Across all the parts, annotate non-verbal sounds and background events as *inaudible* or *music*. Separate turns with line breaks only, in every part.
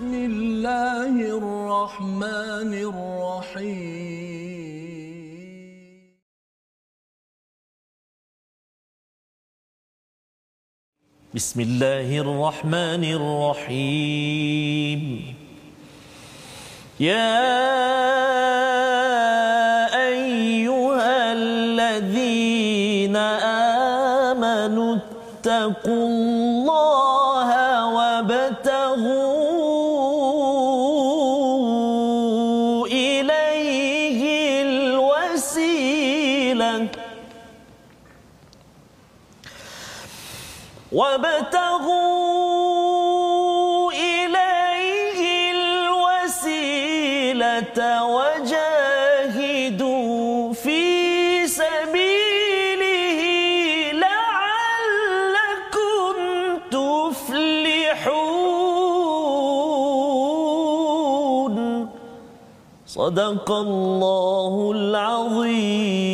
بسم الله الرحمن الرحيم.
بسم الله الرحمن الرحيم. يا أيها الذين آمنوا اتقوا إليه الوسيلة وجاهدوا في سبيله لعلكم تفلحون. صدق الله العظيم.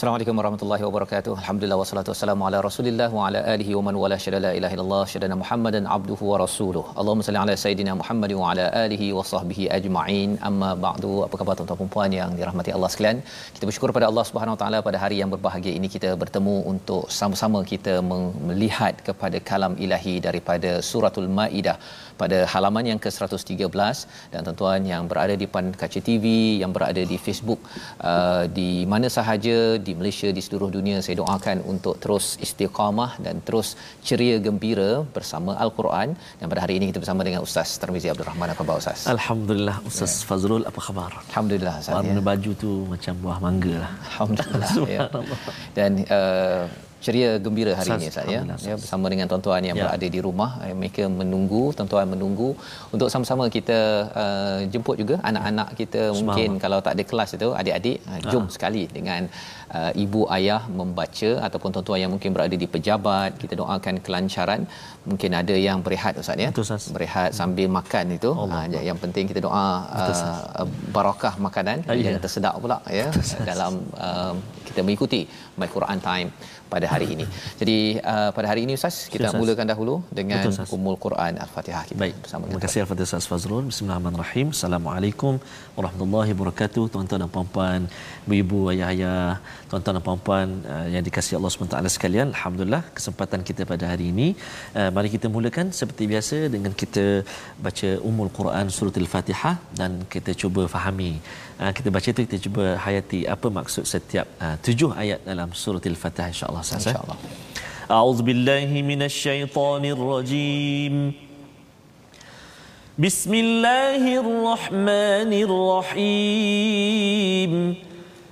Assalamualaikum warahmatullahi wabarakatuh. Alhamdulillah wassalatu wassalamu ala Rasulillah wa ala alihi wa man wala syada la ilaha illallah syadana Muhammadan abduhu wa rasuluh. Allahumma salli ala sayidina Muhammad wa ala alihi wa sahbihi ajma'in. Amma ba'du. Apa khabar tuan-tuan dan puan yang dirahmati Allah sekalian? Kita bersyukur pada Allah Subhanahu wa taala pada hari yang berbahagia ini kita bertemu untuk sama-sama kita melihat kepada kalam ilahi daripada suratul Maidah pada halaman yang ke-113 dan tuan-tuan yang berada di depan kaca TV, yang berada di Facebook uh, di mana sahaja di Malaysia di seluruh dunia saya doakan untuk terus istiqamah dan terus ceria gembira bersama Al-Quran dan pada hari ini kita bersama dengan Ustaz Tarmizi Abdul Rahman apa khabar Ustaz?
Alhamdulillah Ustaz ya. Fazrul apa khabar?
Alhamdulillah Ustaz.
Warna ya. baju tu macam buah mangga lah.
Alhamdulillah. ya. *laughs* Dan uh, ceria gembira hari ini Ustaz ya. ya bersama dengan tuan-tuan yang ya. berada di rumah eh, mereka menunggu tuan-tuan menunggu untuk sama-sama kita uh, jemput juga anak-anak kita Semang. mungkin kalau tak ada kelas itu adik-adik uh, jom ha. sekali dengan uh, ibu ayah membaca ataupun tuan-tuan yang mungkin berada di pejabat kita doakan kelancaran mungkin ada yang berehat Ustaz ya
Betul,
berehat sambil makan itu uh, yang penting kita doa uh, barakah makanan
ya.
jangan tersedak pula ya dalam uh, kita mengikuti my Quran time pada hari ini. Jadi uh, pada hari ini Ustaz kita Ustaz. mulakan dahulu dengan Ummul Quran Al-Fatihah kita
Baik. bersama. Terima kasih Al-Fatihah Ustaz Fazrul. Bismillahirrahmanirrahim. Assalamualaikum warahmatullahi wabarakatuh. Tuan-tuan dan puan-puan, ibu-ibu, ayah-ayah, tuan-tuan dan puan-puan uh, yang dikasihi Allah SWT sekalian. Alhamdulillah kesempatan kita pada hari ini. Uh, mari kita mulakan seperti biasa dengan kita baca Ummul Quran Surah Al-Fatihah dan kita cuba fahami uh, kita baca itu kita cuba hayati apa maksud setiap uh, tujuh ayat dalam surah Al-Fatihah insya-Allah insya-Allah. A'udzu billahi minasyaitonir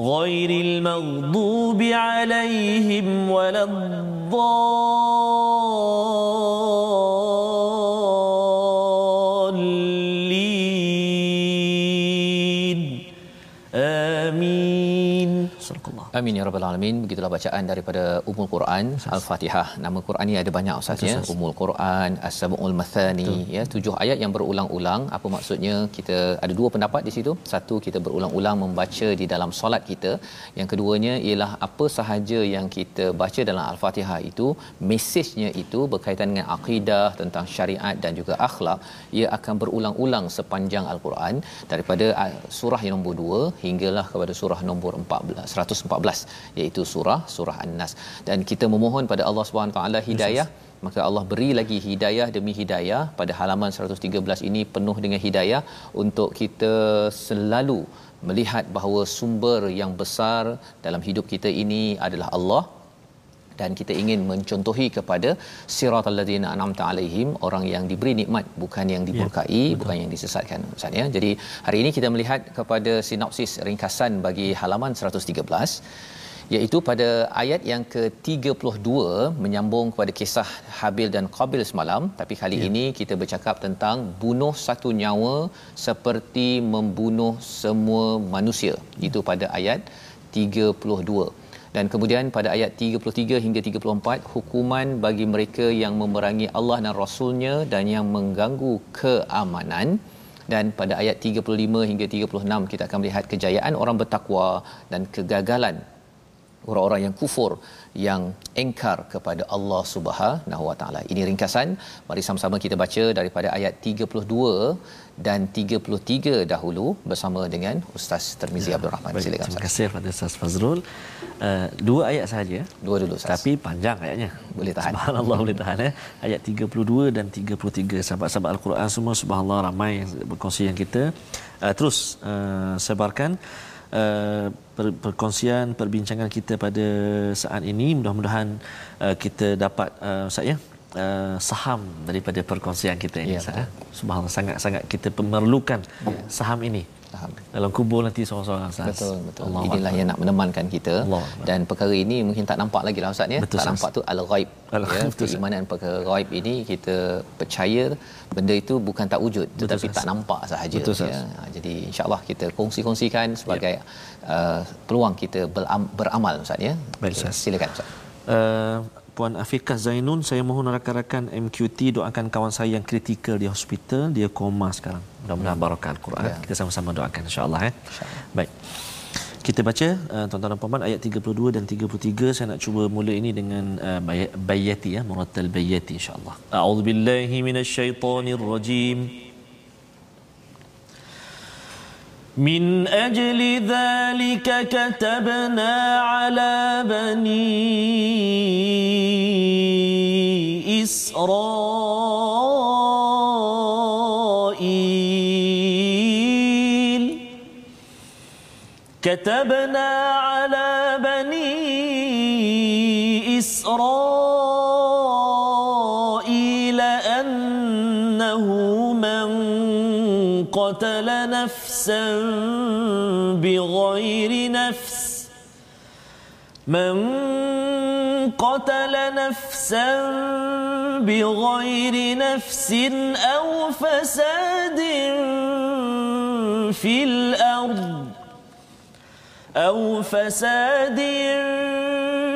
غير المغضوب عليهم ولا الضالين. آمين. صدق الله.
Amin ya rabbal alamin. Begitulah bacaan daripada Ummul Quran Al-Fatihah. Nama Quran ni ada banyak ustaz ya. Ummul Quran, As-Sab'ul Mathani ya, tujuh ayat yang berulang-ulang. Apa maksudnya? Kita ada dua pendapat di situ. Satu kita berulang-ulang membaca di dalam solat kita. Yang keduanya ialah apa sahaja yang kita baca dalam Al-Fatihah itu, mesejnya itu berkaitan dengan akidah tentang syariat dan juga akhlak, ia akan berulang-ulang sepanjang Al-Quran daripada surah yang nombor 2 hinggalah kepada surah nombor 14 114 iaitu surah surah An-Nas. Dan kita memohon pada Allah Subhanahu taala hidayah. Maka Allah beri lagi hidayah demi hidayah pada halaman 113 ini penuh dengan hidayah untuk kita selalu melihat bahawa sumber yang besar dalam hidup kita ini adalah Allah dan kita ingin mencontohi kepada siratal ladzina an'amta alaihim orang yang diberi nikmat bukan yang diburkai ya, bukan yang disesatkan Ustaz ya. Jadi hari ini kita melihat kepada sinopsis ringkasan bagi halaman 113 iaitu pada ayat yang ke-32 menyambung kepada kisah Habil dan Qabil semalam. Tapi kali ya. ini kita bercakap tentang bunuh satu nyawa seperti membunuh semua manusia. Itu pada ayat 32 dan kemudian pada ayat 33 hingga 34 hukuman bagi mereka yang memerangi Allah dan Rasulnya dan yang mengganggu keamanan. Dan pada ayat 35 hingga 36 kita akan melihat kejayaan orang bertakwa dan kegagalan orang-orang yang kufur yang engkar kepada Allah Subhanahu Wa Taala. Ini ringkasan. Mari sama-sama kita baca daripada ayat 32 dan 33 dahulu bersama dengan Ustaz Termizi ya, Abdul Rahman.
Silakan. Terima kasih kepada Ustaz Fazrul. Uh, dua ayat saja.
Dua dulu Ustaz.
Tapi panjang ayatnya.
Boleh tahan.
Subhanallah boleh tahan ya. Ayat 32 dan 33 sahabat-sahabat Al-Quran semua subhanallah ramai yang berkongsi yang kita uh, terus uh, sebarkan uh, per- perkongsian perbincangan kita pada saat ini mudah-mudahan uh, kita dapat uh, Ustaz ya uh, saham daripada perkongsian kita ini ya, Ustaz. Subhanallah sangat-sangat kita memerlukan ya. saham ini Faham. Dalam kubur nanti seorang-seorang
asas. Betul, betul. Allah Inilah Allah. yang nak menemankan kita. Allah. Dan perkara ini mungkin tak nampak lagi lah Ustaz ya. Betul, tak sahas. nampak tu al-ghaib. Ya, keimanan perkara ghaib ini kita percaya benda itu bukan tak wujud betul, tetapi sahas. tak nampak sahaja. Betul, ya. Ha, jadi insya-Allah kita kongsi-kongsikan sebagai ya. Uh, peluang kita beramal Ustaz ya. Baik, okay. Silakan Ustaz.
Uh, Puan Afikah Zainun saya mohon rakan-rakan MQT doakan kawan saya yang kritikal di hospital dia koma sekarang mudah-mudahan hmm. barakah Al-Quran ya. kita sama-sama doakan insya-Allah eh insya baik kita baca uh, tuan-tuan dan puan ayat 32 dan 33 saya nak cuba mula ini dengan uh, bayati ya murattal bayati insya-Allah a'udzubillahi minasyaitonirrajim من أجل ذلك كتبنا على بني إسرائيل. كتبنا نفسا بغير نفس. من قتل نفسا بغير نفس أو فساد في الأرض أو فساد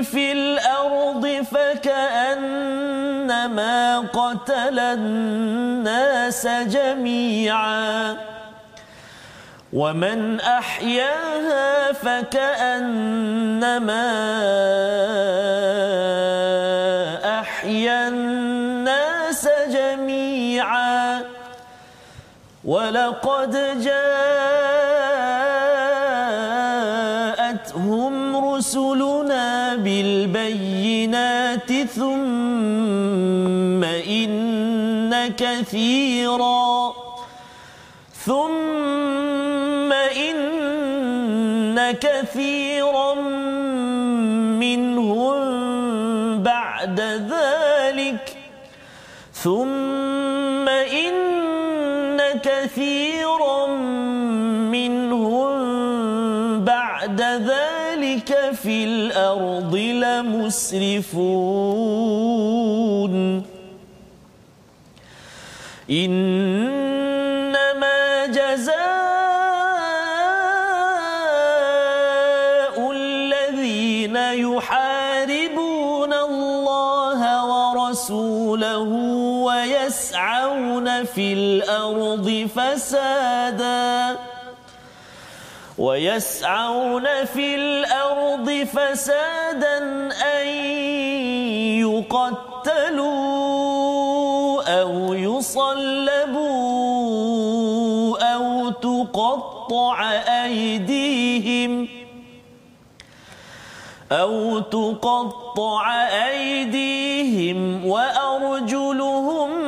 في الأرض فكأنما قتل الناس جميعا. ومن احياها فكانما احيا الناس جميعا ولقد جاءتهم رسلنا بالبينات ثم ان كثيرا ثم إن كثيرا منهم بعد ذلك. ثم إن كثيرا منهم بعد ذلك في الأرض لمسرفون. إن في الأرض فسادا ويسعون في الأرض فسادا أن يقتلوا أو يصلبوا أو تقطع أيديهم أو تقطع أيديهم وأرجلهم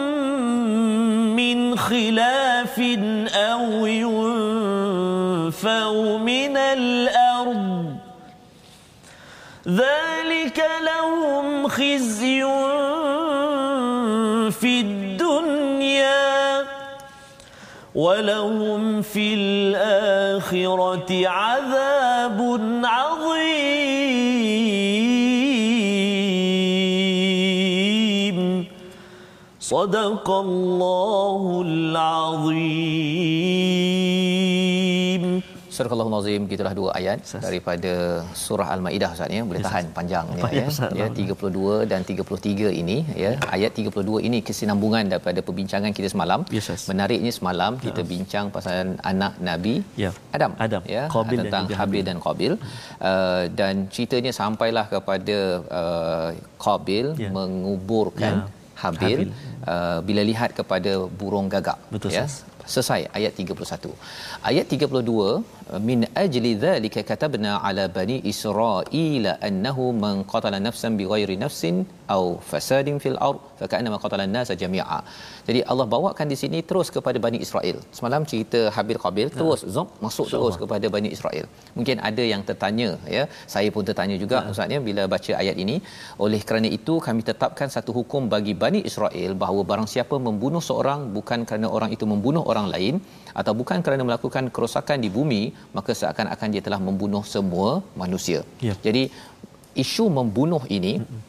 خلاف أو ينفوا من الأرض.
ذلك لهم خزي في الدنيا ولهم في الآخرة عذاب عظيم. صدق الله العظيم
Surah Al-Nazim gitulah dua ayat Sas. daripada surah Al-Maidah Ustaz ya boleh tahan panjang ya, ya. ya 32 dan 33 ini ya ayat 32 ini kesinambungan daripada perbincangan kita semalam
yes,
menariknya semalam kita ya. bincang pasal anak Nabi
ya.
Adam
Adam
ya
Qabil
tentang Habil dan Qabil uh, dan ceritanya sampailah kepada uh, Qabil ya. menguburkan ya. Habil, Habil. Uh, bila lihat kepada burung gagak.
Betul,
ya selesai ayat 31 ayat 32 min ajli dhalika katabna ala bani israila annahu man qatala nafsan bighairi nafsin aw fasadin fil ard fa qatala an-nasa jami'a. Jadi Allah bawakan di sini terus kepada bani Israel semalam cerita Habil Qabil terus ya. zop masuk terus kepada bani Israel mungkin ada yang tertanya ya. Saya pun tertanya juga ya. ustaz ya bila baca ayat ini. Oleh kerana itu kami tetapkan satu hukum bagi bani Israel bahawa barang siapa membunuh seorang bukan kerana orang itu membunuh orang lain atau bukan kerana melakukan kerosakan di bumi maka seakan-akan dia telah membunuh semua manusia.
Ya.
Jadi isu membunuh ini mm-hmm.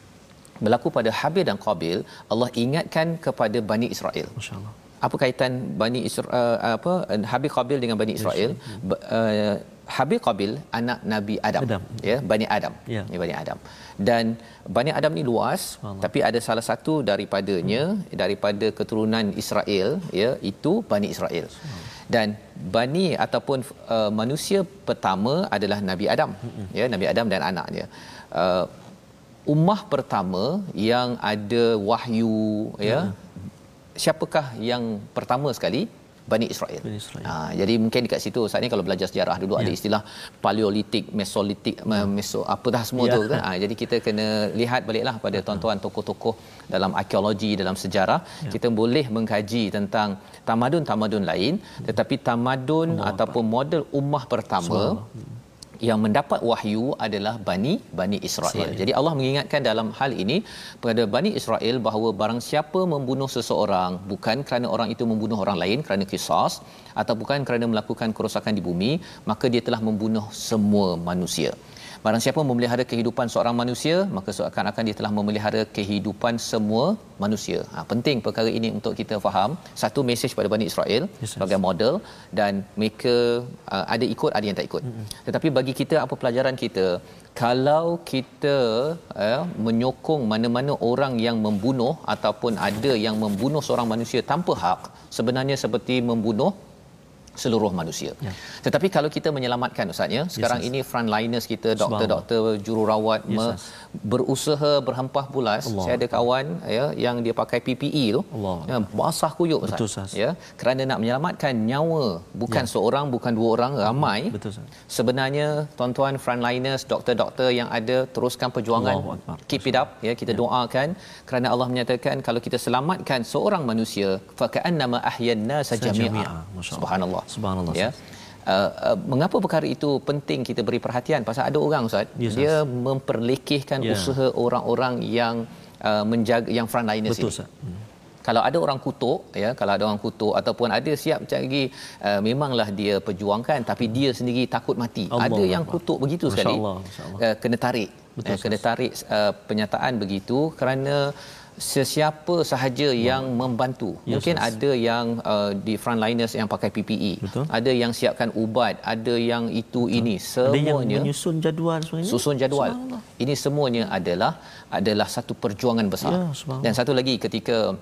berlaku pada Habil dan Qabil Allah ingatkan kepada Bani Israel.
Masya-Allah.
Apa kaitan Bani Israel uh, apa Habil Qabil dengan Bani Israel? Yes. Uh, Habil Qabil anak Nabi Adam,
Adam.
ya Bani Adam
ya.
ya Bani Adam dan Bani Adam ni luas Allah. tapi ada salah satu daripadanya hmm. daripada keturunan Israel ya itu Bani Israel Allah. Dan bani ataupun uh, manusia pertama adalah Nabi Adam. Ya Nabi Adam dan anaknya. Uh, ummah pertama yang ada wahyu ya hmm. siapakah yang pertama sekali Bani Israel.
Bani Israel.
Ha, jadi mungkin dekat situ saat ni kalau belajar sejarah dulu ya. ada istilah paleolitik, mesolitik, ya. meso apa dah semua ya. tu kan. Ha, jadi kita kena lihat baliklah pada tuan-tuan tokoh-tokoh dalam arkeologi, dalam sejarah, ya. kita boleh mengkaji tentang tamadun-tamadun lain tetapi tamadun Allah ataupun Allah. model ummah pertama so, yang mendapat wahyu adalah Bani Bani Israel. Israel. Jadi Allah mengingatkan dalam hal ini kepada Bani Israel bahawa barang siapa membunuh seseorang bukan kerana orang itu membunuh orang lain kerana kisas atau bukan kerana melakukan kerosakan di bumi, maka dia telah membunuh semua manusia. Barang siapa memelihara kehidupan seorang manusia, maka seakan-akan dia telah memelihara kehidupan semua manusia. Ha, penting perkara ini untuk kita faham. Satu mesej pada Bani Israel yes, sebagai model dan mereka uh, ada ikut, ada yang tak ikut. Mm-hmm. Tetapi bagi kita, apa pelajaran kita? Kalau kita uh, menyokong mana-mana orang yang membunuh ataupun ada yang membunuh seorang manusia tanpa hak, sebenarnya seperti membunuh seluruh manusia. Ya. Tetapi kalau kita menyelamatkan ustaz ya, sekarang yes, ini frontliners kita doktor-doktor jururawat yes, me- berusaha berhempah pulas. Allah. Saya ada kawan ya yang dia pakai PPE tu.
Allah.
Ya, basah kuyuk.
Betul, ustaz.
Ya, kerana nak menyelamatkan nyawa bukan ya. seorang, bukan dua orang, ramai.
Betul ustaz.
Sebenarnya tuan-tuan frontliners, doktor-doktor yang ada teruskan perjuangan. Keep it up ya, kita ya. doakan kerana Allah menyatakan kalau kita selamatkan seorang manusia fa ka'annama ahyan nasa jami'a. Subhanallah.
Subhanallah.
Ya. Uh, uh, mengapa perkara itu penting kita beri perhatian pasal ada orang ustaz yes, dia memperlekehkan yeah. usaha orang-orang yang uh, menjaga yang frontliners
Betul, ini. Hmm.
Kalau ada orang kutuk ya kalau ada orang kutuk ataupun ada siap cari uh, memanglah dia perjuangkan tapi dia sendiri takut mati. Allah ada Allah. yang kutuk begitu Masya sekali. Allah. Uh, kena tarik. Betul, uh, kena tarik uh, penyataan begitu kerana sesiapa sahaja hmm. yang membantu. Yes, Mungkin yes. ada yang uh, di frontliners yang pakai PPE.
Betul.
Ada yang siapkan ubat, ada yang itu Betul. ini semuanya
ada yang menyusun jadual sebenarnya.
Susun jadual. Ini semuanya adalah adalah satu perjuangan besar. Ya, Dan satu lagi ketika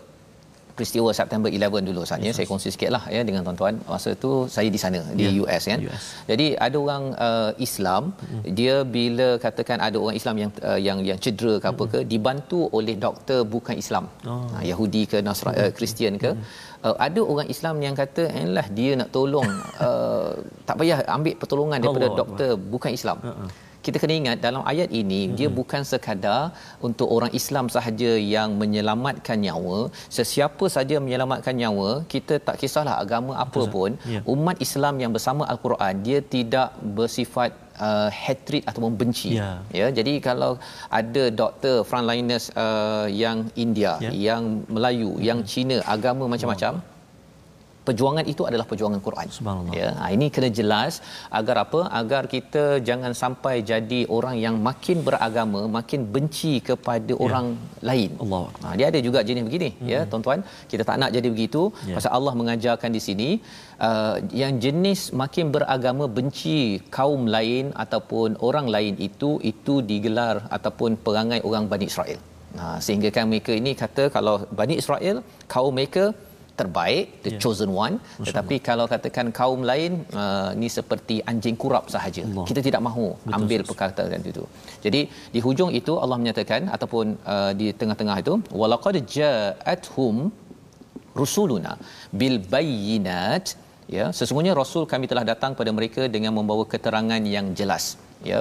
peristiwa September 11 dulu saatnya yes, saya kongsi sikitlah ya dengan tuan-tuan masa tu saya di sana di yeah. US kan US. jadi ada orang uh, Islam mm-hmm. dia bila katakan ada orang Islam yang uh, yang yang cedera ke apa ke mm-hmm. dibantu oleh doktor bukan Islam oh. uh, Yahudi ke Nasrani uh, mm-hmm. Kristian ke mm-hmm. uh, ada orang Islam yang kata lah dia nak tolong uh, tak payah ambil pertolongan daripada Allah doktor bukan Islam uh-huh kita kena ingat dalam ayat ini hmm. dia bukan sekadar untuk orang Islam sahaja yang menyelamatkan nyawa sesiapa saja menyelamatkan nyawa kita tak kisahlah agama apa Betul. pun yeah. umat Islam yang bersama al-Quran dia tidak bersifat uh, hatred ataupun benci yeah. ya jadi kalau ada doktor frontliners uh, yang India yeah. yang Melayu hmm. yang Cina agama macam-macam oh perjuangan itu adalah perjuangan Quran. Ya, ha, ini kena jelas agar apa? Agar kita jangan sampai jadi orang yang makin beragama, makin benci kepada ya. orang lain. Allah. Ha, dia ada juga jenis begini, hmm. ya, tuan-tuan. Kita tak nak jadi begitu. Ya. Pasal Allah mengajarkan di sini uh, yang jenis makin beragama benci kaum lain ataupun orang lain itu itu digelar ataupun perangai orang Bani Israel. Ha, sehingga kan mereka ini kata kalau Bani Israel kaum mereka terbaik the yeah. chosen one. Masya tetapi Allah. kalau katakan kaum lain uh, ni seperti anjing kurap sahaja. Allah. kita tidak mahu Betul, ambil perkataan itu. Jadi di hujung itu Allah menyatakan ataupun uh, di tengah-tengah itu walaqad ja'atuhum rusuluna bil bayyinat. Ya sesungguhnya rasul kami telah datang pada mereka dengan membawa keterangan yang jelas. Ya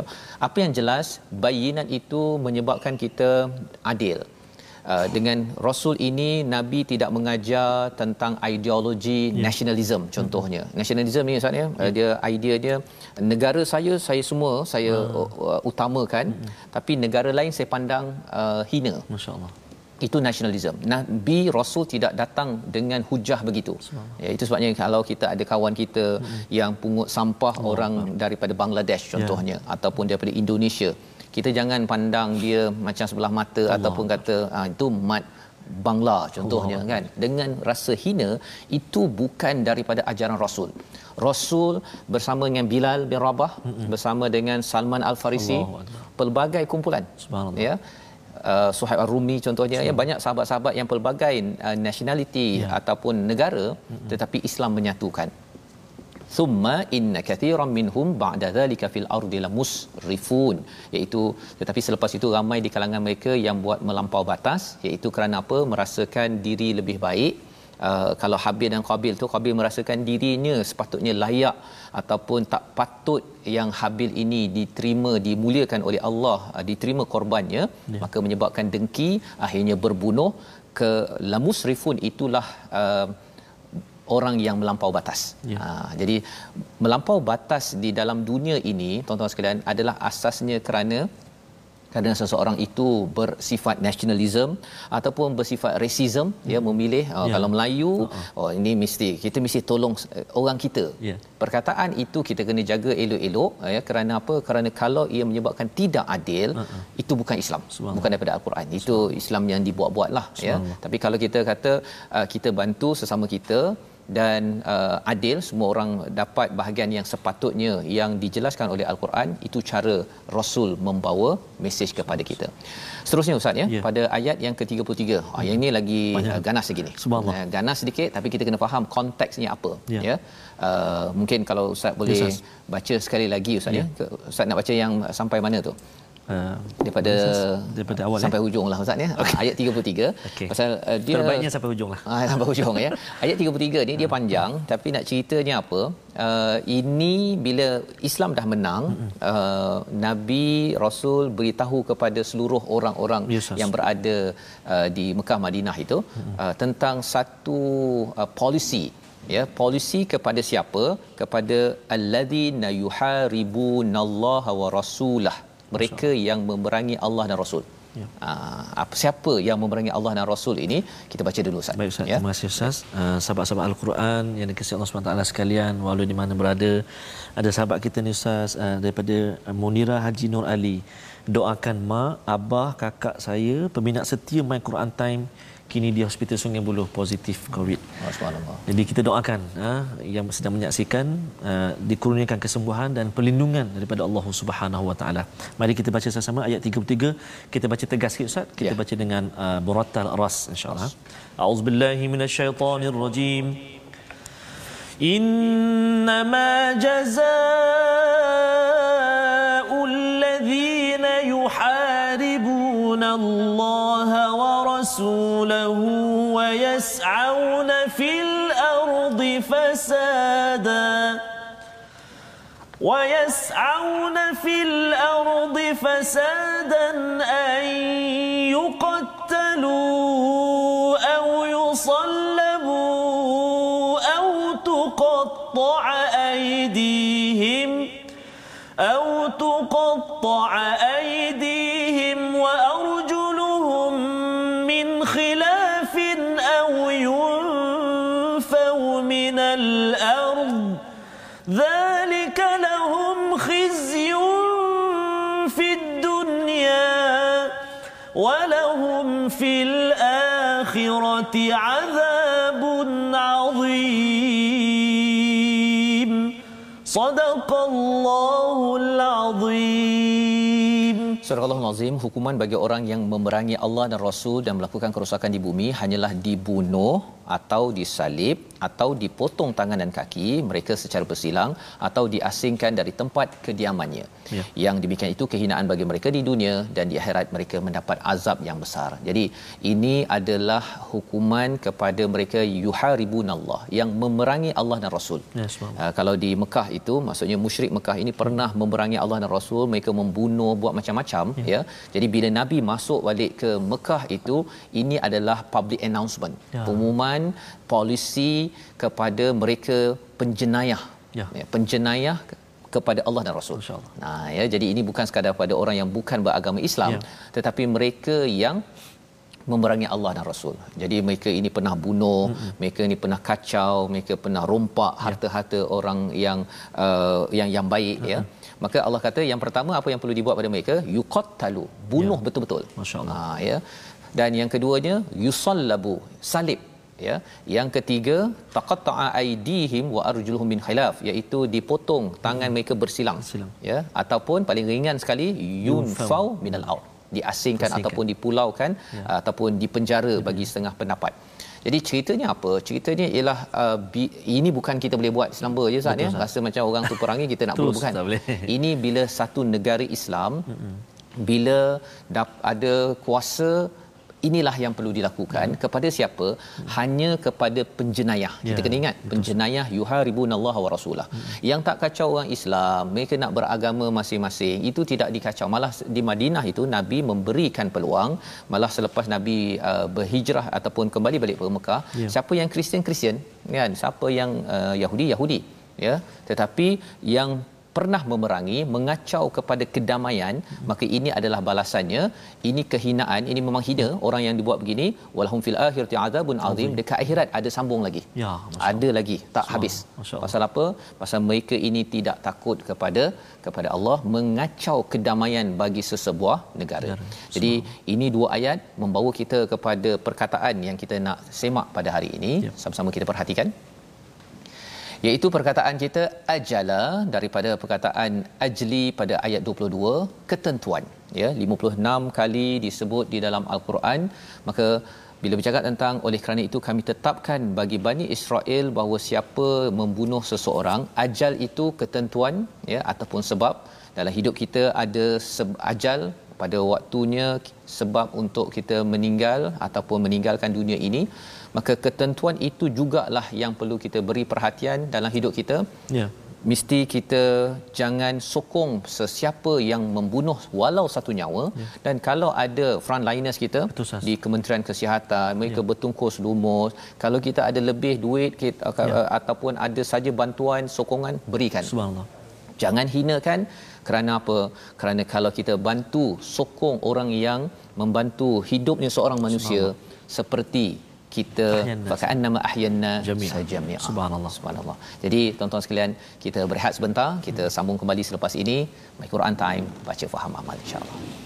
apa yang jelas? Bayyinat itu menyebabkan kita adil Uh, dengan rasul ini nabi tidak mengajar tentang ideologi yeah. nationalism contohnya mm-hmm. nationalism ni ustaz ya yeah. dia idea dia negara saya saya semua saya uh. utamakan mm-hmm. tapi negara lain saya pandang uh, hina masyaallah itu nationalism. Nabi Rasul tidak datang dengan hujah begitu. Ya, itu sebabnya kalau kita ada kawan kita hmm. yang pungut sampah oh, orang daripada Bangladesh ya. contohnya yeah. ataupun daripada Indonesia, kita jangan pandang dia macam sebelah mata Allah. ataupun kata ah, itu mat Bangla contohnya Allah. kan dengan rasa hina itu bukan daripada ajaran Rasul. Rasul bersama dengan Bilal bin Rabah mm-hmm. bersama dengan Salman Al Farisi pelbagai kumpulan. Ya. Uh, Suhaib Ar-Rumi contohnya ya banyak sahabat-sahabat yang pelbagai uh, nationality ya. ataupun negara mm-hmm. tetapi Islam menyatukan thumma inna kathiran minhum ba'da dhalika fil ardi lamusrifun. Iaitu tetapi selepas itu ramai di kalangan mereka yang buat melampau batas iaitu kerana apa? Merasakan diri lebih baik. Uh, kalau Habil dan Qabil tu Qabil merasakan dirinya sepatutnya layak ataupun tak patut yang Habil ini diterima dimuliakan oleh Allah uh, diterima korbannya ya. maka menyebabkan dengki akhirnya berbunuh ke lamusrifun. Itulah uh, orang yang melampau batas. Ya. Ha, jadi melampau batas di dalam dunia ini tuan-tuan sekalian adalah asasnya kerana kadang seseorang itu bersifat nationalism ataupun bersifat racism ya memilih oh, ya. kalau Melayu uh-huh. oh ini mesti kita mesti tolong uh, orang kita ya. perkataan itu kita kena jaga elok-elok ya kerana apa kerana kalau ia menyebabkan tidak adil uh-huh. itu bukan Islam bukan daripada al-Quran itu Islam yang dibuat-buatlah ya tapi kalau kita kata uh, kita bantu sesama kita dan uh, adil semua orang dapat bahagian yang sepatutnya yang dijelaskan oleh al-Quran itu cara rasul membawa mesej kepada kita. Seterusnya ustaz ya yeah. pada ayat yang ke-33. Hmm. Oh, yang ini lagi uh, ganas lagi ni. Subhanallah. Uh, ganas sedikit tapi kita kena faham konteksnya apa yeah. ya. Uh, mungkin kalau ustaz boleh yes, baca sekali lagi ustaz yeah. ya. Ustaz nak baca yang sampai mana tu? Uh, daripada daripada awal sampai eh? hujung lah ustaz ya? Okay. ayat 33 okay. pasal uh, dia
terbaiknya sampai hujung lah.
Uh, sampai hujung ya? *laughs* Ayat 33 ni dia panjang tapi nak ceritanya apa? Uh, ini bila Islam dah menang uh, nabi rasul beritahu kepada seluruh orang-orang yes, yang berada uh, di Mekah Madinah itu uh, tentang satu uh, polisi ya? Polisi kepada siapa? Kepada alladzina yuharibunallaha wa rasulahu mereka yang memerangi Allah dan Rasul. Ya. Uh, apa siapa yang memerangi Allah dan Rasul ini kita baca dulu Ustaz.
Baik Ustaz. Ya. Terima kasih Ustaz. Uh, sahabat-sahabat Al-Quran yang dikasihi Allah SWT sekalian walau di mana berada ada sahabat kita ni Ustaz uh, daripada Munira Haji Nur Ali. Doakan mak, abah, kakak saya peminat setia My Quran Time kini di Hospital Sungai Buloh positif COVID. Jadi kita doakan ha, yang sedang menyaksikan uh, dikurniakan kesembuhan dan perlindungan daripada Allah Subhanahu Wa Taala. Mari kita baca sama-sama ayat 33. Kita baca tegas sikit Ustaz. Kita ya. baca dengan uh, murattal ras insya-Allah. A'udzubillahi minasyaitonirrajim. Innama jazaa'ul ورسوله ويسعون في الأرض فسادا. ويسعون في الأرض فسادا أن يقتلوا أو يصلبوا أو تقطع أيديهم أو تقطع أيديهم من الأرض ذلك لهم خزي في الدنيا ولهم في الآخرة عذاب عظيم. صدق الله العظيم.
Surah Al-Azim hukuman bagi orang yang memerangi Allah dan Rasul dan melakukan kerosakan di bumi hanyalah dibunuh atau disalib atau dipotong tangan dan kaki mereka secara bersilang atau diasingkan dari tempat kediamannya. Ya. Yang demikian itu kehinaan bagi mereka di dunia dan di akhirat mereka mendapat azab yang besar. Jadi ini adalah hukuman kepada mereka yuharibunallah yang memerangi Allah dan Rasul. Ya, uh, kalau di Mekah itu maksudnya musyrik Mekah ini pernah memerangi Allah dan Rasul, mereka membunuh buat macam-macam ya. ya. Jadi bila Nabi masuk balik ke Mekah itu ini adalah public announcement. Ya. Pengumuman polisi kepada mereka penjenayah ya. ya penjenayah kepada Allah dan Rasul. Nah ya jadi ini bukan sekadar pada orang yang bukan beragama Islam ya. tetapi mereka yang memerangi Allah dan Rasul. Jadi mereka ini pernah bunuh, mm-hmm. mereka ini pernah kacau, mereka pernah rompak ya. harta-harta orang yang uh, yang yang baik mm-hmm. ya. Maka Allah kata yang pertama apa yang perlu dibuat pada mereka? Yuqattalu, bunuh ya. betul-betul.
Masya-Allah.
Ha ya. Dan yang keduanya yusallabu, salib ya yang ketiga taqatta'a aydihim wa arjuluhum min khilaf iaitu dipotong tangan mereka bersilang Silang. ya ataupun paling ringan sekali yunfau minal ard diasingkan Asingkan. ataupun dipulaukan ya. ataupun dipenjara ya. bagi setengah pendapat jadi ceritanya apa? Ceritanya ialah uh, bi- ini bukan kita boleh buat selamba je Ustaz ya. Rasa macam orang tu perangi kita nak perlu bukan. *laughs* Ini bila satu negara Islam bila dap- ada kuasa inilah yang perlu dilakukan hmm. kepada siapa hmm. hanya kepada penjenayah kita yeah. kena ingat penjenayah yuharibunallaha wa rasulah hmm. yang tak kacau orang Islam mereka nak beragama masing-masing itu tidak dikacau malah di Madinah itu nabi memberikan peluang malah selepas nabi uh, berhijrah ataupun kembali balik ke Mekah yeah. siapa yang Kristian Kristian kan siapa yang uh, Yahudi Yahudi ya tetapi yang pernah memerangi mengacau kepada kedamaian hmm. maka ini adalah balasannya. Ini kehinaan ini memang hina orang yang dibuat begini. Walhum fil akhirati azabun azim. Dekat akhirat ada sambung lagi. Ya ada lagi tak habis. Pasal apa? Pasal mereka ini tidak takut kepada kepada Allah mengacau kedamaian bagi sesebuah negara. Jadi ini dua ayat membawa kita kepada perkataan yang kita nak semak pada hari ini. Ya. sama-sama kita perhatikan iaitu perkataan kita ajala daripada perkataan ajli pada ayat 22 ketentuan. Ya 56 kali disebut di dalam al-Quran. Maka bila bercakap tentang oleh kerana itu kami tetapkan bagi Bani Israel bahawa siapa membunuh seseorang ajal itu ketentuan ya ataupun sebab dalam hidup kita ada ajal pada waktunya sebab untuk kita meninggal ataupun meninggalkan dunia ini maka ketentuan itu jugalah yang perlu kita beri perhatian dalam hidup kita. Ya. Mesti kita jangan sokong sesiapa yang membunuh walau satu nyawa. Ya. dan kalau ada frontliners kita Betul, di Kementerian Kesihatan mereka ya. bertungkus lumus kalau kita ada lebih duit kita, ya. ataupun ada saja bantuan sokongan berikan.
Subhanallah.
Jangan hinakan kerana apa? Kerana kalau kita bantu sokong orang yang membantu hidupnya seorang manusia seperti kita fakaan nama ahyanna
jami'a subhanallah.
Subhanallah. Jadi tuan-tuan sekalian kita berehat sebentar. Kita sambung kembali selepas ini. My Quran time. Baca faham amal insyaallah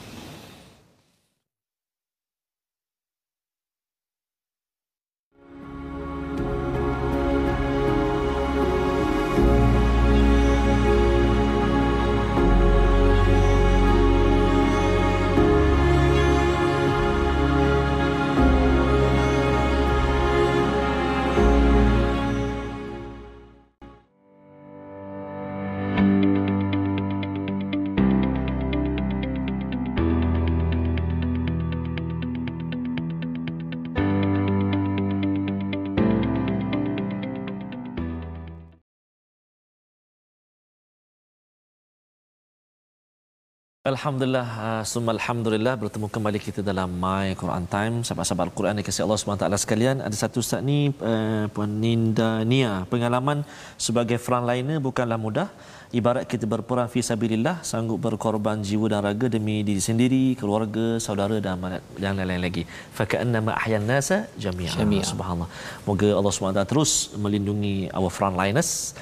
Alhamdulillah, uh, summa alhamdulillah bertemu kembali kita dalam My Quran Time. Sahabat-sahabat Al-Quran yang kasih Allah SWT sekalian. Ada satu saat ni, uh, Puan Ninda Nia. Pengalaman sebagai frontliner bukanlah mudah. Ibarat kita berperang fi sabilillah, sanggup berkorban jiwa dan raga demi diri sendiri, keluarga, saudara dan yang lain-lain lagi. Faka'annama ahyan nasa jami'an. Jami'a. Subhanallah. Moga Allah SWT terus melindungi our frontliners.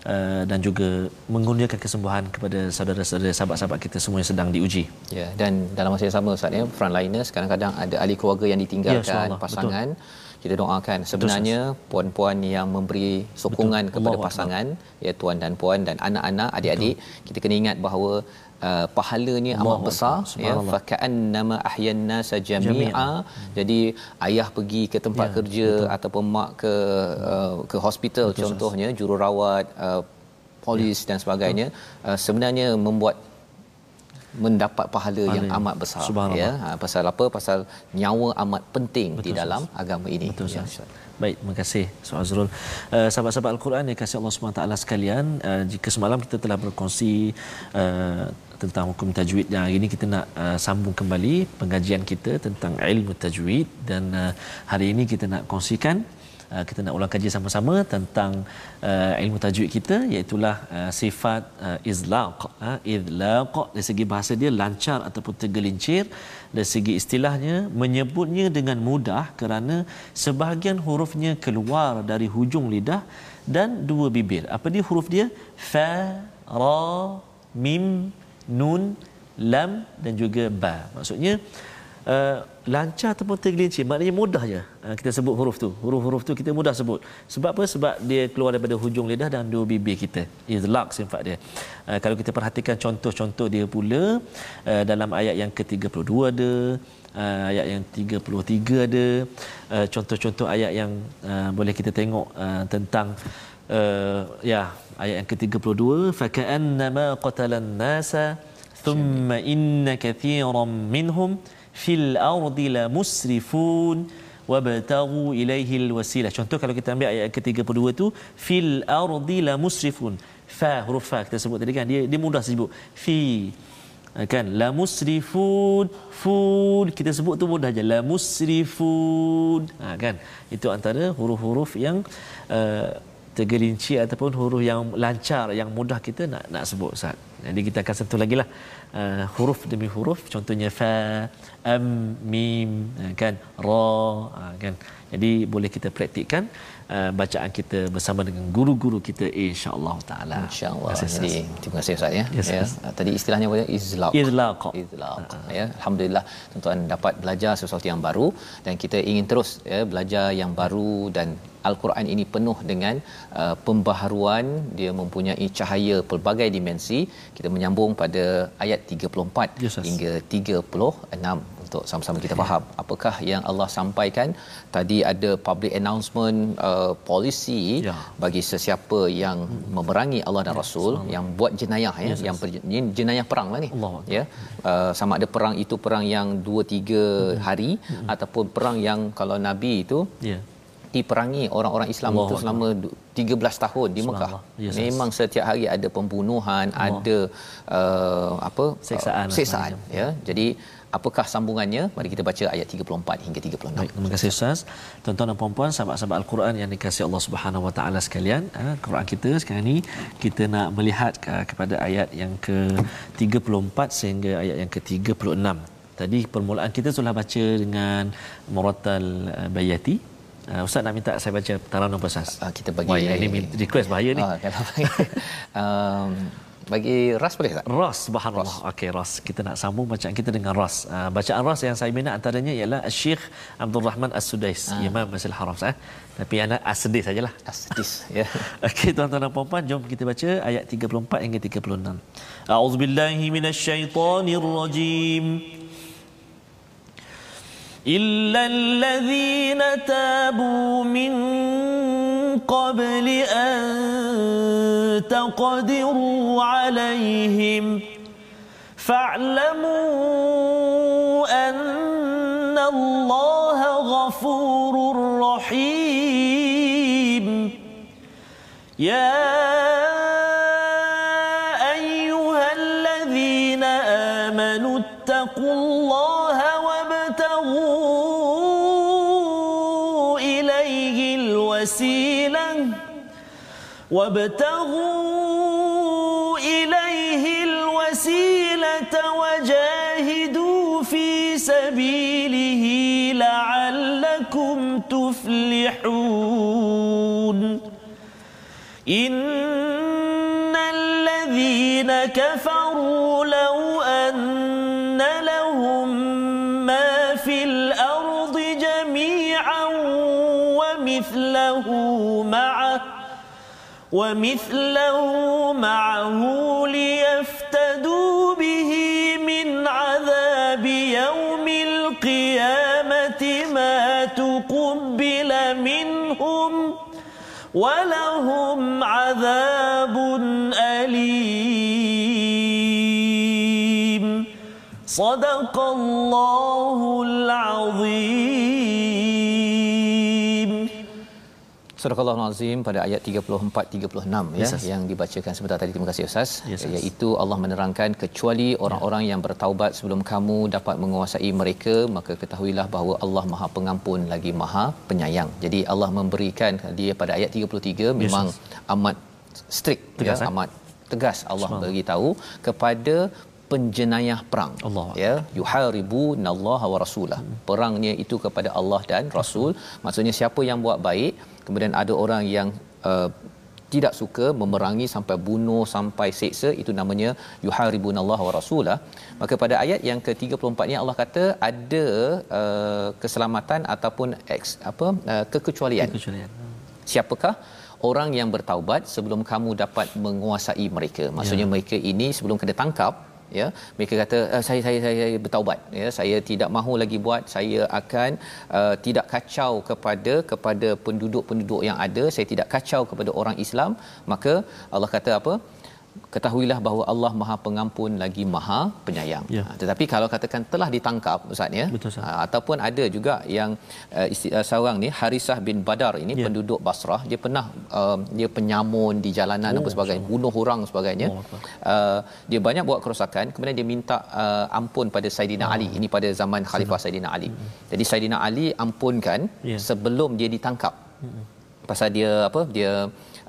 Uh, dan juga mengurniakan kesembuhan kepada saudara-saudara sahabat-sahabat kita semua yang sedang diuji.
Ya dan dalam masa yang sama Ustaz ya frontliners kadang-kadang ada ahli keluarga yang ditinggalkan ya, pasangan betul. Kita doakan sebenarnya betul, puan-puan yang memberi sokongan betul. kepada Allah pasangan Allah. ya tuan dan puan dan anak-anak adik-adik betul. kita kena ingat bahawa uh, pahalanya Allah amat besar ya fa ka'annama ahyanna sajami'a jadi ayah pergi ke tempat ya, kerja betul. ataupun mak ke uh, ke hospital betul, contohnya jururawat uh, polis ya. dan sebagainya uh, sebenarnya membuat mendapat pahala Paling. yang amat besar ya ha, pasal apa pasal nyawa amat penting Betul, di dalam sus. agama ini
Betul, ya Baik, terima kasih Soal Azrul. Uh, sahabat-sahabat Al-Quran yang kasih Allah SWT sekalian, uh, jika semalam kita telah berkongsi uh, tentang hukum tajwid yang hari ini kita nak uh, sambung kembali pengajian kita tentang ilmu tajwid dan uh, hari ini kita nak kongsikan uh, kita nak ulang kaji sama-sama tentang uh, ilmu tajwid kita iaitu uh, sifat uh, izlaq. Uh, izlaq dari segi bahasa dia lancar ataupun tergelincir. Dari segi istilahnya menyebutnya dengan mudah kerana sebahagian hurufnya keluar dari hujung lidah dan dua bibir. Apa dia huruf dia? Fa ra mim nun lam dan juga ba. Maksudnya uh, lancar ataupun tergelincir maknanya mudah je uh, kita sebut huruf tu. Huruf-huruf tu kita mudah sebut. Sebab apa? Sebab dia keluar daripada hujung lidah dan dua bibir kita. Izlaq sifat dia. Uh, kalau kita perhatikan contoh-contoh dia pula uh, dalam ayat yang ke-32 ada uh, ayat yang 33 ada uh, contoh-contoh ayat yang uh, boleh kita tengok uh, tentang uh, ya ayat yang ke-32 faka'annama qatalan nasa thumma inna kathiran minhum fil ardi la musrifun wabtaghu ilaihi alwasila. Contoh kalau kita ambil ayat ke-32 tu fil ardi la musrifun. Fa huruf fa kita sebut tadi kan? Dia dia mudah sebut fi kan? La musrifun fun. Kita sebut tu mudah je. La musrifun. Ha, kan? Itu antara huruf-huruf yang uh, tergelincir ataupun huruf yang lancar yang mudah kita nak nak sebut Ustaz. Jadi kita akan sentuh lagi lah uh, huruf demi huruf contohnya fa am mim uh, kan ra uh, kan. Jadi boleh kita praktikkan uh, bacaan kita bersama dengan guru-guru kita insya-Allah taala.
Insya-Allah. Jadi terima kasih Ustaz ya. Yes, ya. Yes. Tadi istilahnya apa? Izlaq.
Izlaq.
Izlaq. Uh, ya. Alhamdulillah tuan-tuan dapat belajar sesuatu yang baru dan kita ingin terus ya belajar yang baru dan Al-Quran ini penuh dengan uh, pembaharuan dia mempunyai cahaya pelbagai dimensi kita menyambung pada ayat 34 yes, hingga 36 untuk sama-sama kita faham apakah yang Allah sampaikan tadi ada public announcement uh, polisi ya. bagi sesiapa yang hmm. memerangi Allah dan ya, Rasul sama. yang buat jenayah ya yes, yang per, jenayah perang lah ni Allah. ya uh, sama ada perang itu perang yang 2 3 hmm. hari hmm. ataupun perang yang kalau nabi itu ya diperangi orang-orang Islam Allah itu selama 13 tahun di Mekah. Yes, Memang setiap hari ada pembunuhan, Allah. ada uh, apa?
seksaan.
Uh, seksaan ya. Jadi apakah sambungannya? Mari kita baca ayat 34 hingga 36.
Baik, terima kasih Ustaz. Tuan-tuan dan puan-puan, sahabat-sahabat Al-Quran yang dikasihi Allah Subhanahu Wa Taala sekalian, uh, Quran kita sekarang ni kita nak melihat uh, kepada ayat yang ke-34 sehingga ayat yang ke-36. Tadi permulaan kita sudah baca dengan Muratal uh, Bayati Uh, Ustaz nak minta saya baca Taranum Pasas.
Uh, kita bagi
Wah, ini request bahaya ni. *laughs* Uh,
um, bagi ras boleh tak?
Ras subhanallah. Okey ras. Kita nak sambung bacaan kita dengan ras. Uh, bacaan ras yang saya minat antaranya ialah Syekh Abdul Rahman As-Sudais, uh. Imam Masjidil Haram eh. Tapi anak As-Sedis sajalah.
As-Sedis *laughs* ya.
Okey tuan-tuan dan puan-puan jom kita baca ayat 34 hingga 36. A'udzubillahi minasyaitonirrajim. rajim. إلا الذين تابوا من قبل أن تقدروا عليهم فاعلموا أن الله غفور رحيم يا وابتغوا إليه الوسيلة وجاهدوا في سبيله لعلكم تفلحون. إن الذين كفروا لو ومثله معه ليفتدوا به من عذاب يوم القيامة ما تقبل منهم ولهم عذاب أليم. صدق الله العظيم.
Surah Al-Azim pada ayat 34 36 ya
yes,
yang dibacakan sebentar tadi. Terima kasih Ustaz.
Yes,
iaitu Allah menerangkan kecuali orang-orang yang bertaubat sebelum kamu dapat menguasai mereka maka ketahuilah bahawa Allah Maha Pengampun lagi Maha Penyayang. Jadi Allah memberikan dia pada ayat 33 memang yes, amat strict tegas, ya eh? amat tegas Allah beritahu kepada penjenayah perang.
Allah.
ya yuharibu nallaha wa rasulah. Perangnya itu kepada Allah dan rasul. Maksudnya siapa yang buat baik kemudian ada orang yang uh, tidak suka memerangi sampai bunuh sampai seksa itu namanya yuharibunallaha wa rasulah. Maka pada ayat yang ke-34 ni Allah kata ada uh, keselamatan ataupun ex, apa uh, kekecualian. kekecualian. Siapakah? Orang yang bertaubat sebelum kamu dapat menguasai mereka. Maksudnya ya. mereka ini sebelum kena tangkap ya mereka kata uh, saya saya saya bertaubat. Ya saya tidak mahu lagi buat. Saya akan uh, tidak kacau kepada kepada penduduk-penduduk yang ada. Saya tidak kacau kepada orang Islam. Maka Allah kata apa ketahuilah bahawa Allah Maha Pengampun lagi Maha Penyayang. Ya. Ha, tetapi kalau katakan telah ditangkap ustaz ya ha, ataupun ada juga yang uh, isti- uh, seorang ni Harisah bin Badar ini ya. penduduk Basrah dia pernah uh, dia penyamun di jalanan oh, apa sebagainya bunuh orang sebagainya. Oh, uh, dia banyak buat kerosakan kemudian dia minta uh, ampun pada Saidina oh. Ali. Ini pada zaman Khalifah Sina. Saidina Ali. Hmm. Jadi Saidina Ali ampunkan ya. sebelum dia ditangkap. Hmm. Pasal dia apa dia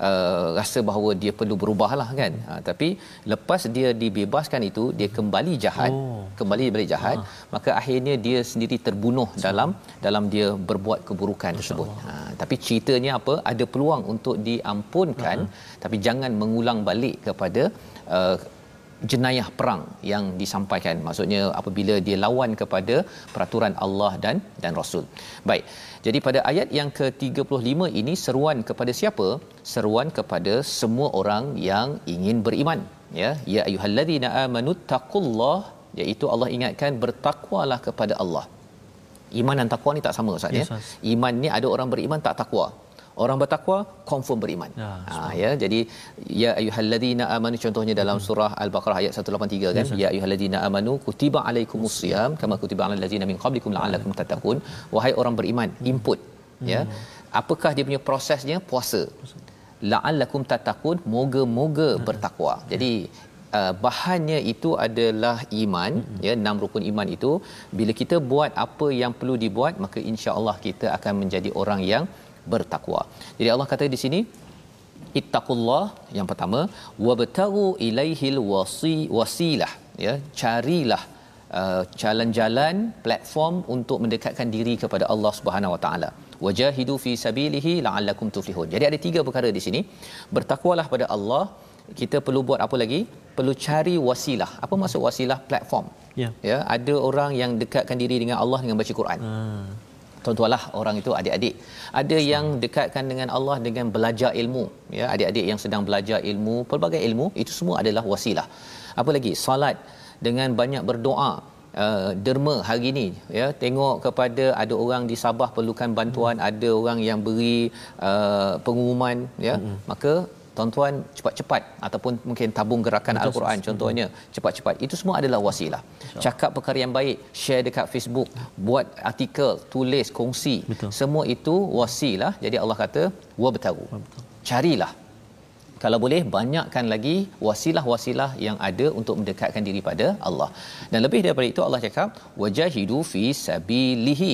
uh, rasa bahawa dia perlu berubahlah kan uh, tapi lepas dia dibebaskan itu dia kembali jahat oh. kembali balik jahat ah. maka akhirnya dia sendiri terbunuh so. dalam dalam dia berbuat keburukan tersebut uh, tapi ceritanya apa ada peluang untuk diampunkan uh-huh. tapi jangan mengulang balik kepada uh, jenayah perang yang disampaikan maksudnya apabila dia lawan kepada peraturan Allah dan dan Rasul. Baik. Jadi pada ayat yang ke-35 ini seruan kepada siapa? Seruan kepada semua orang yang ingin beriman, ya. Ya ayyuhallazina amanu taqullah, iaitu Allah ingatkan bertakwalah kepada Allah. Iman dan takwa ni tak sama Ustaz ya. Iman ni ada orang beriman tak takwa orang bertakwa confirm beriman. Ya, ha ya jadi ya ayyuhallazina amanu contohnya dalam hmm. surah al-baqarah ayat 183 kan? Yes, ya ayyuhallazina amanu kutiba alaikumusiyam kama kutiba alal ladzina min qablikum la'allakum tattaqun. Wahai orang beriman input ya. Hmm. apakah dia punya prosesnya? Puasa. La'allakum tattaqun moga-moga hmm. bertakwa. Jadi Uh, bahannya itu adalah iman mm-hmm. ya enam rukun iman itu. Bila kita buat apa yang perlu dibuat maka insya-Allah kita akan menjadi orang yang bertakwa. Jadi Allah kata di sini ittaqullah yang pertama wabtagu ilaihil wasi wasilah ya carilah uh, jalan-jalan platform untuk mendekatkan diri kepada Allah Subhanahu Wa Taala. Wajahidu fi sabilihi la'allakum tuflihun. Jadi ada tiga perkara di sini. Bertakwalah pada Allah kita perlu buat apa lagi? Perlu cari wasilah. Apa maksud wasilah? Platform. Ya. Ya ada orang yang dekatkan diri dengan Allah dengan baca Quran. Hmm tuan-tuanlah orang itu adik-adik. Ada yang dekatkan dengan Allah dengan belajar ilmu. Ya adik-adik yang sedang belajar ilmu pelbagai ilmu itu semua adalah wasilah. Apa lagi? Solat dengan banyak berdoa uh, derma hari ini ya tengok kepada ada orang di Sabah perlukan bantuan hmm. ada orang yang beri uh, pengumuman ya. Hmm. maka tuan-tuan cepat-cepat ataupun mungkin tabung gerakan Betul, al-Quran contohnya cepat-cepat. Itu semua adalah wasilah. Cakap perkara yang baik share dekat Facebook buat artikel tulis kongsi. Betul. semua itu wasilah. Jadi Allah kata wabtagu carilah. Kalau boleh banyakkan lagi wasilah-wasilah yang ada untuk mendekatkan diri pada Allah. Dan lebih daripada itu Allah cakap wajahidu fi sabilihi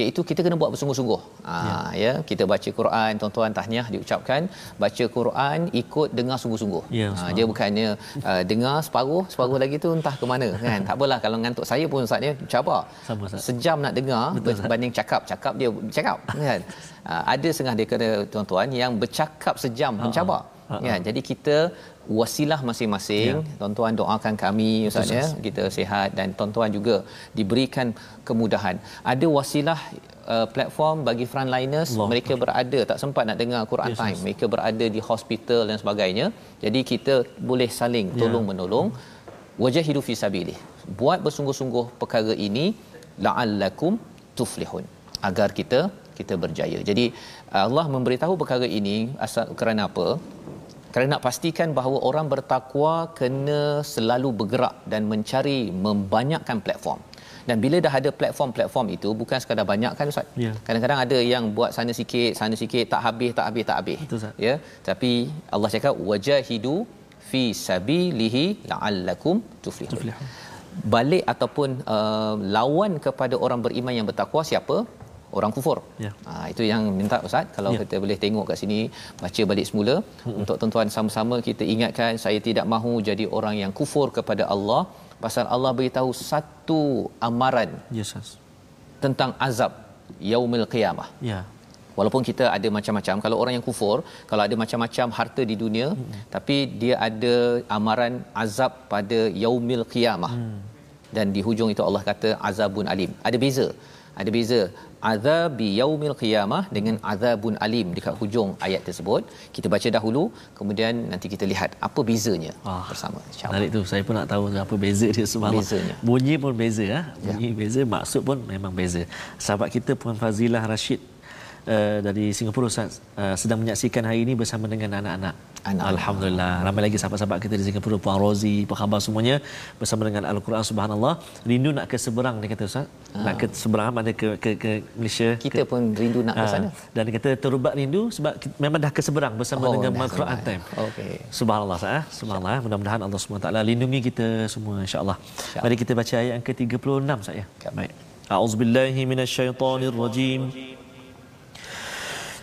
iaitu kita kena buat bersungguh-sungguh. Ha ya. ya, kita baca Quran, tuan-tuan tahniah diucapkan, baca Quran ikut dengar sungguh-sungguh.
Ya,
ha dia bukannya uh, dengar separuh, separuh lagi tu entah ke mana kan. *laughs* Tak apalah kalau ngantuk saya pun ustaz ni cabar.
Sama, Ustaz.
Sejam nak dengar berbanding cakap, cakap dia cakap kan. Uh, ada setengah dia kena tuan-tuan yang bercakap sejam mencabar.
Ha, ha.
Ya, jadi kita wasilah masing-masing.
Ya.
Tuan-tuan doakan kami ustaz ya, kita sihat dan tuan-tuan juga diberikan kemudahan. Ada wasilah uh, platform bagi frontliners
Allah.
mereka berada tak sempat nak dengar Quran
Yes,
time.
yes.
Mereka berada di hospital dan sebagainya. Jadi kita boleh saling
Ya.
tolong menolong. Wajahidu fi sabilih. Buat bersungguh-sungguh perkara ini la'allakum tuflihun. Agar kita kita berjaya. Jadi Allah memberitahu perkara ini asal kerana apa? Kerana nak pastikan bahawa orang bertakwa kena selalu bergerak dan mencari membanyakkan platform. Dan bila dah ada platform-platform itu bukan sekadar banyak kan ustaz.
Ya.
Kadang-kadang ada yang buat sana sikit, sana sikit tak habis, tak habis, tak habis.
Betul, Ustaz.
Ya. Tapi Allah cakap wajahidu fi sabilihi la'allakum tuflihun.
Tuflihun.
Balik ataupun uh, lawan kepada orang beriman yang bertakwa siapa? Orang kufur.
Ya.
Ha, itu yang minta Ustaz kalau
Ya.
kita boleh tengok kat sini baca balik semula hmm. untuk tuan-tuan sama-sama kita ingatkan saya tidak mahu jadi orang yang kufur kepada Allah pasal Allah beritahu satu amaran
Ya, Ustaz.
tentang azab yaumil qiyamah.
Ya.
Walaupun kita ada macam-macam kalau orang yang kufur, kalau ada macam-macam harta di dunia, hmm. tapi dia ada amaran azab pada yaumil qiyamah. Hmm. Dan di hujung itu Allah kata azabun alim. Ada beza. Ada beza azab yaumil qiyamah dengan azabun alim dekat hujung ayat tersebut. Kita baca dahulu kemudian nanti kita lihat apa bezanya
Ah,
bersama insyaallah.
Menarik tu. Saya pun nak tahu apa beza dia subhanallah.
Bezanya.
Bunyi pun beza ah. Bunyi ya. beza, maksud pun memang beza. Sahabat kita Puan Fazilah Rashid uh, dari Singapura Ustaz uh, sedang menyaksikan hari ini bersama dengan anak-anak.
Anak-anak.
Alhamdulillah. Ramai lagi sahabat-sahabat kita di Singapura Puan Rozi, apa khabar semuanya bersama dengan Al-Quran subhanallah. Rindu nak ke seberang dia kata Ustaz. Nak ke seberang mana ke ke, ke Malaysia.
Kita
ke,
pun rindu nak ke
Ah,
sana.
Dan dia kata terubat rindu sebab kita, memang dah ke seberang bersama
Oh,
dengan Al-Quran time.
Okey.
Subhanallah sah. eh? Subhanallah. eh. Mudah-mudahan Allah SWT lindungi kita semua insya-Allah.
InsyaAllah.
Mari kita baca ayat yang ke-36 saya.
Baik.
Baik. A'udzubillahi minasyaitonirrajim.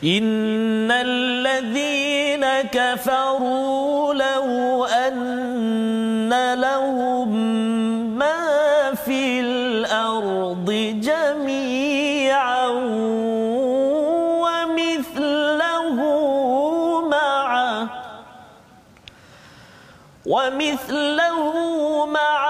إن الذين كفروا لو أن لهم ما في الأرض جميعا ومثله معه ومثله معه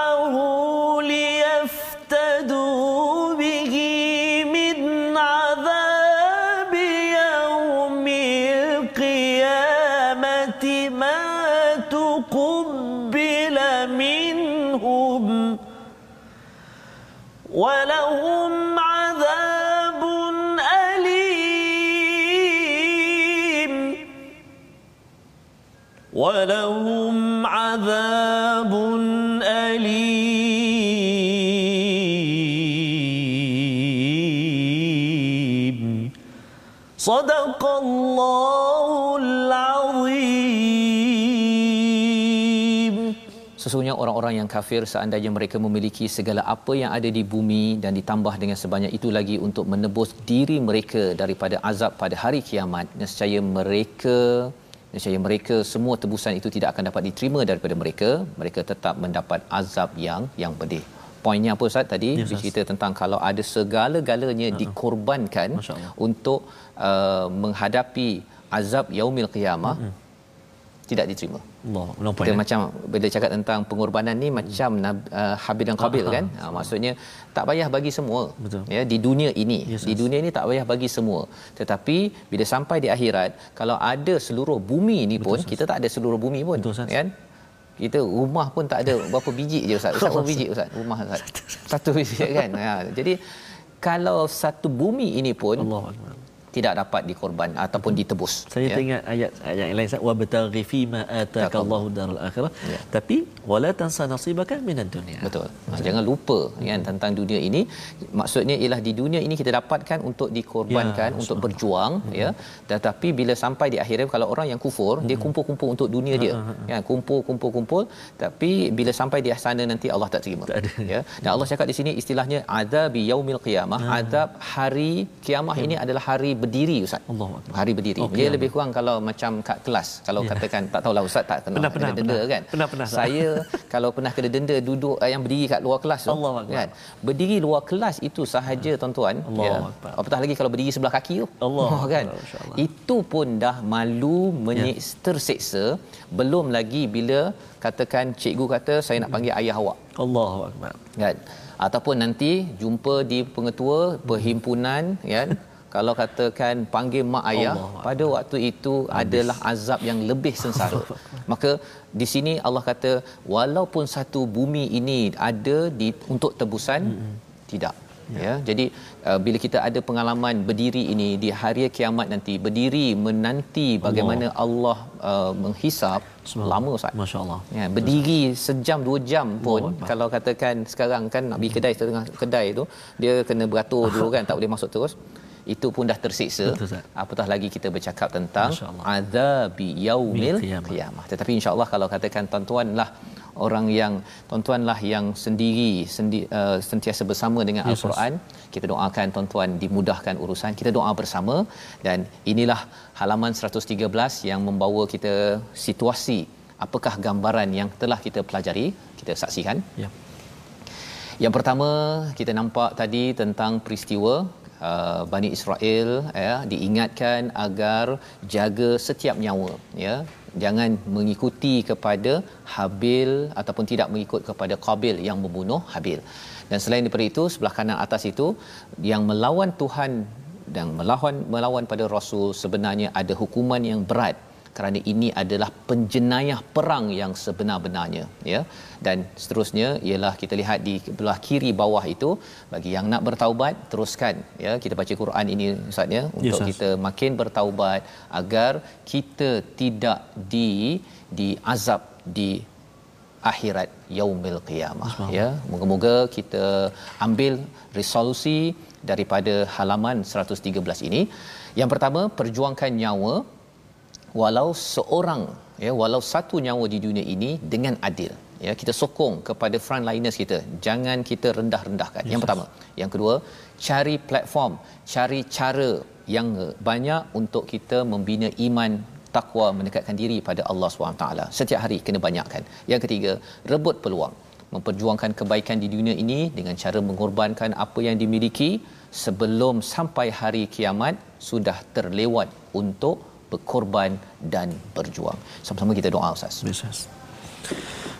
عذاب أليم صدق الله العظيم
Sesungguhnya orang-orang yang kafir seandainya mereka memiliki segala apa yang ada di bumi dan ditambah dengan sebanyak itu lagi untuk menebus diri mereka daripada azab pada hari kiamat nescaya mereka nescaya mereka semua tebusan itu tidak akan dapat diterima daripada mereka. Mereka tetap mendapat azab yang yang pedih. Poinnya apa Ustaz tadi?
Ya,
ya,
Ustaz.
cerita tentang kalau ada segala-galanya dikorbankan
Masya Allah.
untuk uh, menghadapi azab yaumil qiyamah tidak diterima.
Allah
kita
ya.
macam bila cakap tentang pengorbanan ni macam uh, Habil dan Qabil
Ah,
kan? ha, maksudnya tak payah bagi semua.
Betul.
ya di dunia ini.
Yes,
di dunia ini tak payah bagi semua. Tetapi bila sampai di akhirat kalau ada seluruh bumi ni pun
Ustaz.
kita tak ada seluruh bumi pun
Betul,
kan? Kita rumah pun tak ada. Berapa biji je ustaz? Ustaz *laughs* berapa biji ustaz? Rumah ustaz. Satu biji kan? Ha, jadi kalau satu bumi ini pun
Allah Akbar.
Tidak dapat dikorban ataupun ditebus.
Saya ya. teringat ayat ayat yang lain wa bataghi fi ma ataka Allahu darul akhirah. Ya. Tapi wala tansa nasibaka minad dunya.
Betul. Ha, jangan lupa hmm. kan tentang dunia ini. Maksudnya ialah di dunia ini kita dapatkan untuk dikorbankan ya, untuk berjuang hmm. ya. Tetapi bila sampai di akhirat kalau orang yang kufur hmm. dia kumpul-kumpul untuk dunia dia. Hmm. Ya, kumpul-kumpul-kumpul tapi bila sampai di sana nanti Allah tak terima. Tak ya. Dan Allah cakap di sini istilahnya azabi yaumil qiyamah. Hmm. Azab hari kiamah hmm. ini adalah hari berdiri ustaz. Allah hari berdiri. Okay. Dia lebih kurang kalau macam kat kelas kalau yeah. katakan tak tahulah ustaz tak kena pernah, pernah, denda
pernah.
kan.
Pernah pernah.
Saya *laughs* kalau pernah kena denda duduk uh, yang berdiri kat luar kelas tu Allah kan. Berdiri luar kelas itu sahaja tuan-tuan Allah ya. Apatah lagi kalau berdiri sebelah kaki tu.
Allah *laughs* oh,
kan. Allah. Itu pun dah malu menyiksa yeah. terseksa belum lagi bila katakan cikgu kata saya nak panggil ayah awak.
Allahu akbar.
Kan? Ataupun nanti jumpa di pengetua perhimpunan kan kalau katakan panggil mak ayah Allah pada waktu itu Habis. adalah azab yang lebih sengsara. *laughs* Maka di sini Allah kata walaupun satu bumi ini ada di untuk tebusan hmm. tidak. Ya. ya jadi uh, bila kita ada pengalaman berdiri ini di hari kiamat nanti berdiri menanti bagaimana Allah, Allah uh, menghisap lama Ustaz.
masya-Allah.
Ya berdiri sejam dua jam pun Allah. kalau katakan sekarang kan nak pergi kedai setengah kedai tu dia kena beratur dulu kan tak boleh masuk terus itu pun dah tersiksa. Apatah lagi kita bercakap tentang azabi yaumil qiyamah tetapi insyaallah kalau katakan tuan-tuan lah orang yang tuan-tuan lah yang sendiri sendi, uh, sentiasa bersama dengan yes, al-Quran kita doakan tuan-tuan dimudahkan urusan. Kita doa bersama. Dan inilah halaman 113 yang membawa kita situasi. Apakah gambaran yang telah kita pelajari? Kita saksikan. Ya. Yang pertama kita nampak tadi tentang peristiwa uh, Bani Israel ya diingatkan agar jaga setiap nyawa ya. Jangan mengikuti kepada Habil ataupun tidak mengikut kepada Qabil yang membunuh Habil. Dan selain daripada itu sebelah kanan atas itu yang melawan Tuhan dan melawan melawan pada rasul sebenarnya ada hukuman yang berat kerana ini adalah penjenayah perang yang sebenar-benarnya ya. Dan seterusnya ialah kita lihat di belah kiri bawah itu bagi yang nak bertaubat teruskan ya. Kita baca Quran ini ustaz ya untuk yes, kita makin bertaubat agar kita tidak di di azab di akhirat yaumil qiyamah ya. Moga-moga kita ambil resolusi daripada halaman 113 ini. Yang pertama perjuangkan nyawa walau seorang ya walau satu nyawa di dunia ini dengan adil. Ya kita sokong kepada frontliners kita. Jangan kita rendah-rendahkan. Yes, yang pertama. Yang kedua cari platform cari cara yang banyak untuk kita membina iman takwa mendekatkan diri pada Allah SWT setiap hari kena banyakkan. Yang ketiga rebut peluang. Memperjuangkan kebaikan di dunia ini dengan cara mengorbankan apa yang dimiliki sebelum sampai hari kiamat sudah terlewat untuk berkorban dan berjuang. Sama-sama kita doa Ustaz.
Ustaz.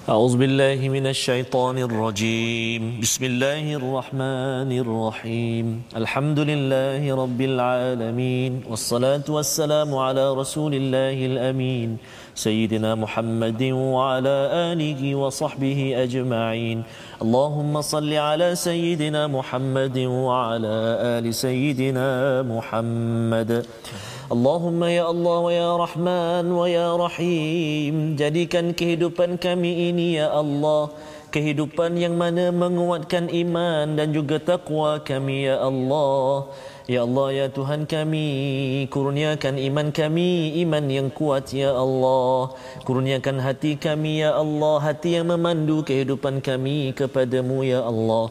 أعوذ بالله من الشيطان الرجيم بسم الله الرحمن الرحيم الحمد لله رب العالمين والصلاة والسلام على رسول الله الأمين سيدنا محمد وعلى آله وصحبه أجمعين اللهم صل على سيدنا محمد وعلى آل سيدنا محمد Allahumma ya Allah wa ya Rahman wa ya Rahim. Jadikan kehidupan kami ini ya Allah kehidupan yang mana menguatkan iman dan juga takwa kami ya Allah. Ya Allah ya Tuhan kami kurniakan iman kami iman yang kuat ya Allah. Kurniakan hati kami ya Allah hati yang memandu kehidupan kami kepadamu ya Allah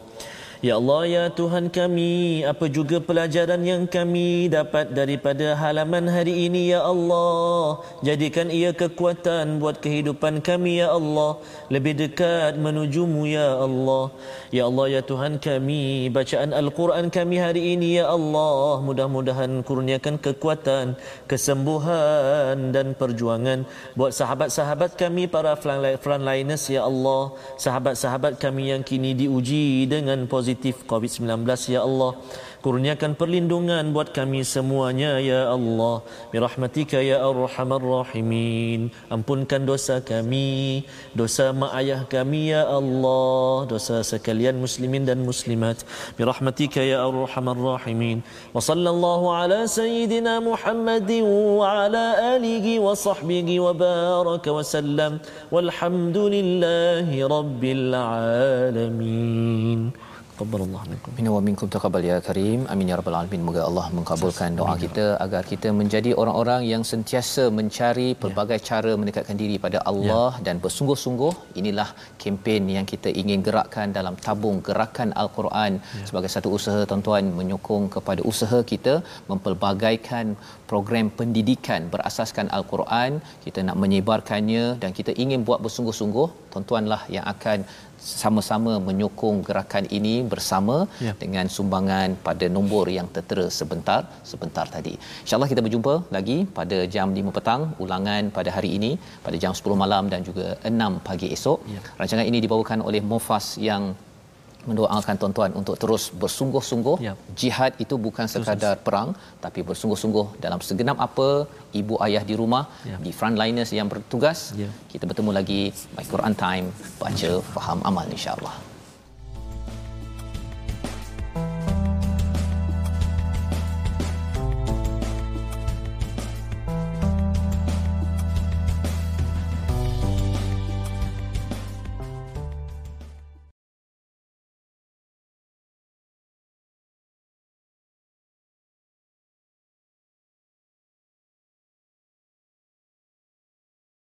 Ya Allah ya Tuhan kami apa juga pelajaran yang kami dapat daripada halaman hari ini ya Allah? Jadikan ia kekuatan buat kehidupan kami ya Allah. Lebih dekat menujumu ya Allah. Ya Allah ya Tuhan kami bacaan al-Quran kami hari ini ya Allah mudah-mudahan kurniakan kekuatan kesembuhan dan perjuangan buat sahabat-sahabat kami para frontliners ya Allah. Sahabat-sahabat kami yang kini diuji dengan positif positif COVID-19 ya Allah. Kurniakan perlindungan buat kami semuanya ya Allah. Birahmatika ya arhamar rahimin. Ampunkan dosa kami dosa mak ayah kami ya Allah. Dosa sekalian muslimin dan muslimat. Birahmatika ya arhamar rahimin. Wa sallallahu ala sayyidina muhammadin wa ala alihi wa sahbihi wa baraka wa sallam. Walhamdulillahi rabbil alamin
taqabbalallahu minkum. Minna wa minkum taqabbal ya karim. Amin ya rabbal alamin. Moga Allah mengabulkan doa kita agar kita menjadi orang-orang yang sentiasa mencari pelbagai ya. cara mendekatkan diri pada Allah ya. dan bersungguh-sungguh. Inilah kempen yang kita ingin gerakkan dalam tabung gerakan al-Quran. Ya. sebagai satu usaha tuan-tuan menyokong kepada usaha kita mempelbagaikan program pendidikan berasaskan al-Quran. Kita nak menyebarkannya dan kita ingin buat bersungguh-sungguh. Tuan-tuanlah yang akan sama-sama menyokong gerakan ini bersama ya. dengan sumbangan pada nombor yang tertera sebentar sebentar tadi. Insya-Allah kita berjumpa lagi pada jam 5 petang ulangan pada hari ini pada jam 10 malam dan juga 6 pagi esok. Ya. Rancangan ini dibawakan oleh Mufas yang mendoakan tuan-tuan untuk terus bersungguh-sungguh ya. jihad itu bukan sekadar Terus. perang tapi bersungguh-sungguh dalam segenap apa ibu ayah di rumah ya. di frontliners yang bertugas ya. kita bertemu lagi my Quran time baca faham amal insyaallah